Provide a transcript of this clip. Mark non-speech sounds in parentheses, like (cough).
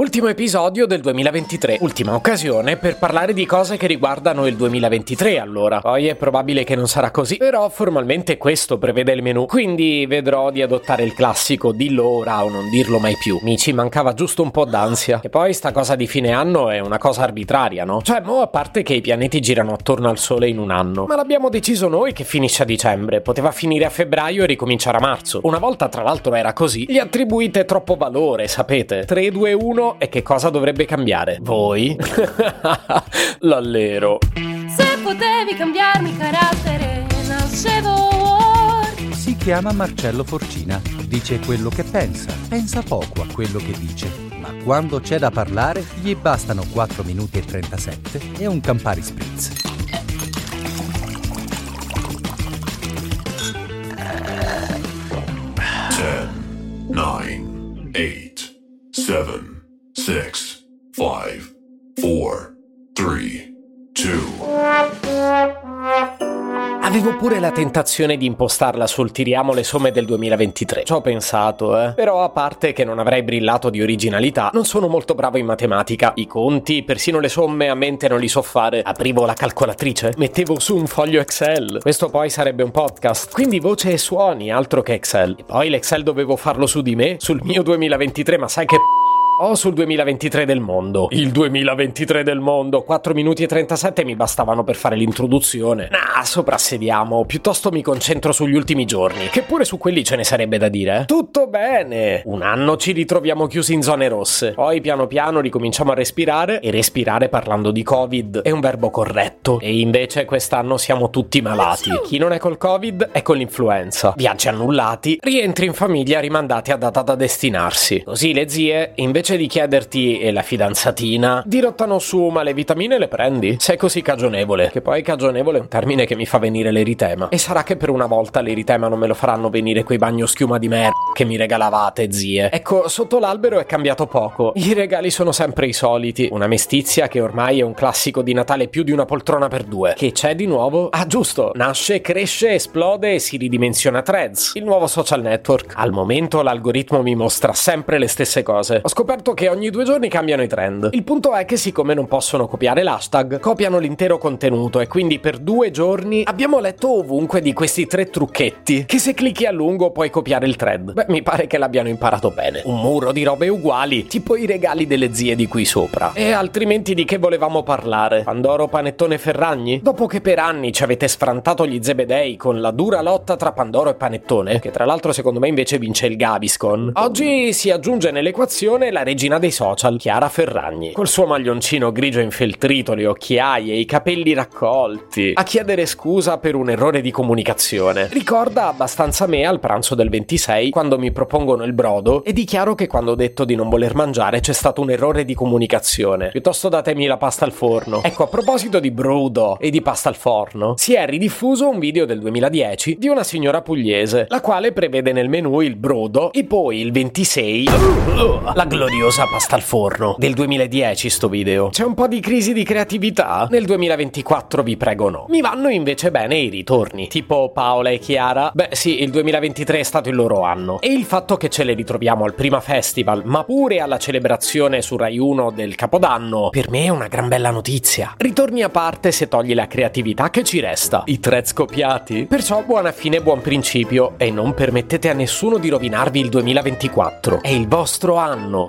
Ultimo episodio del 2023, ultima occasione per parlare di cose che riguardano il 2023 allora. Poi è probabile che non sarà così, però formalmente questo prevede il menù, quindi vedrò di adottare il classico dillo ora o non dirlo mai più. Mi ci mancava giusto un po' d'ansia. E poi sta cosa di fine anno è una cosa arbitraria, no? Cioè, mo a parte che i pianeti girano attorno al Sole in un anno, ma l'abbiamo deciso noi che finisce a dicembre, poteva finire a febbraio e ricominciare a marzo. Una volta tra l'altro era così. Gli attribuite troppo valore, sapete? 3, 2, 1 e che cosa dovrebbe cambiare? Voi? (laughs) L'allero. Se potevi cambiarmi carattere, nascevo Si chiama Marcello Forcina, dice quello che pensa, pensa poco a quello che dice, ma quando c'è da parlare gli bastano 4 minuti e 37 e un Campari Spritz. Ten, nine, eight, seven, six, five, four, three, two. Avevo pure la tentazione di impostarla sul tiriamo le somme del 2023. Ci ho pensato, eh. Però a parte che non avrei brillato di originalità, non sono molto bravo in matematica. I conti, persino le somme a mente non li so fare. Aprivo la calcolatrice, mettevo su un foglio Excel. Questo poi sarebbe un podcast. Quindi voce e suoni, altro che Excel. E poi l'Excel dovevo farlo su di me, sul mio 2023, ma sai che o sul 2023 del mondo. Il 2023 del mondo, 4 minuti e 37 mi bastavano per fare l'introduzione. Nah, soprassediamo, piuttosto mi concentro sugli ultimi giorni, che pure su quelli ce ne sarebbe da dire. Tutto bene. Un anno ci ritroviamo chiusi in zone rosse, poi piano piano ricominciamo a respirare e respirare parlando di Covid è un verbo corretto. E invece quest'anno siamo tutti malati. Chi non è col Covid è con l'influenza. Viaggi annullati, rientri in famiglia rimandati a data da destinarsi. Così le zie, invece di chiederti e la fidanzatina, dirottano su ma le vitamine le prendi? Sei così cagionevole, che poi cagionevole è un termine che mi fa venire l'eritema. E sarà che per una volta l'eritema non me lo faranno venire quei bagno schiuma di merda che mi regalavate, zie. Ecco, sotto l'albero è cambiato poco. I regali sono sempre i soliti. Una mestizia che ormai è un classico di Natale più di una poltrona per due. Che c'è di nuovo? Ah, giusto. Nasce, cresce, esplode e si ridimensiona Threads, il nuovo social network. Al momento l'algoritmo mi mostra sempre le stesse cose. Ho scoperto che ogni due giorni cambiano i trend. Il punto è che siccome non possono copiare l'hashtag, copiano l'intero contenuto e quindi per due giorni abbiamo letto ovunque di questi tre trucchetti che se clicchi a lungo puoi copiare il thread. Beh, mi pare che l'abbiano imparato bene. Un muro di robe uguali, tipo i regali delle zie di qui sopra. E altrimenti di che volevamo parlare? Pandoro, Panettone Ferragni? Dopo che per anni ci avete sfrantato gli zebedei con la dura lotta tra Pandoro e Panettone, che tra l'altro secondo me invece vince il Gaviscon, oggi si aggiunge nell'equazione la regina dei social, Chiara Ferragni, col suo maglioncino grigio infeltrito, le occhiaie, i capelli raccolti, a chiedere scusa per un errore di comunicazione. Ricorda abbastanza me al pranzo del 26, quando mi propongono il brodo e dichiaro che quando ho detto di non voler mangiare c'è stato un errore di comunicazione. Piuttosto datemi la pasta al forno. Ecco, a proposito di brodo e di pasta al forno, si è ridiffuso un video del 2010 di una signora pugliese, la quale prevede nel menù il brodo e poi il 26 la gloriosa pasta al forno. Del 2010 sto video. C'è un po' di crisi di creatività? Nel 2024 vi prego no. Mi vanno invece bene i ritorni. Tipo Paola e Chiara. Beh sì, il 2023 è stato il loro anno. E il fatto che ce le ritroviamo al prima festival, ma pure alla celebrazione su Rai 1 del Capodanno, per me è una gran bella notizia. Ritorni a parte se togli la creatività che ci resta. I threads copiati? Perciò buona fine buon principio. E non permettete a nessuno di rovinarvi il 2024. È il vostro anno.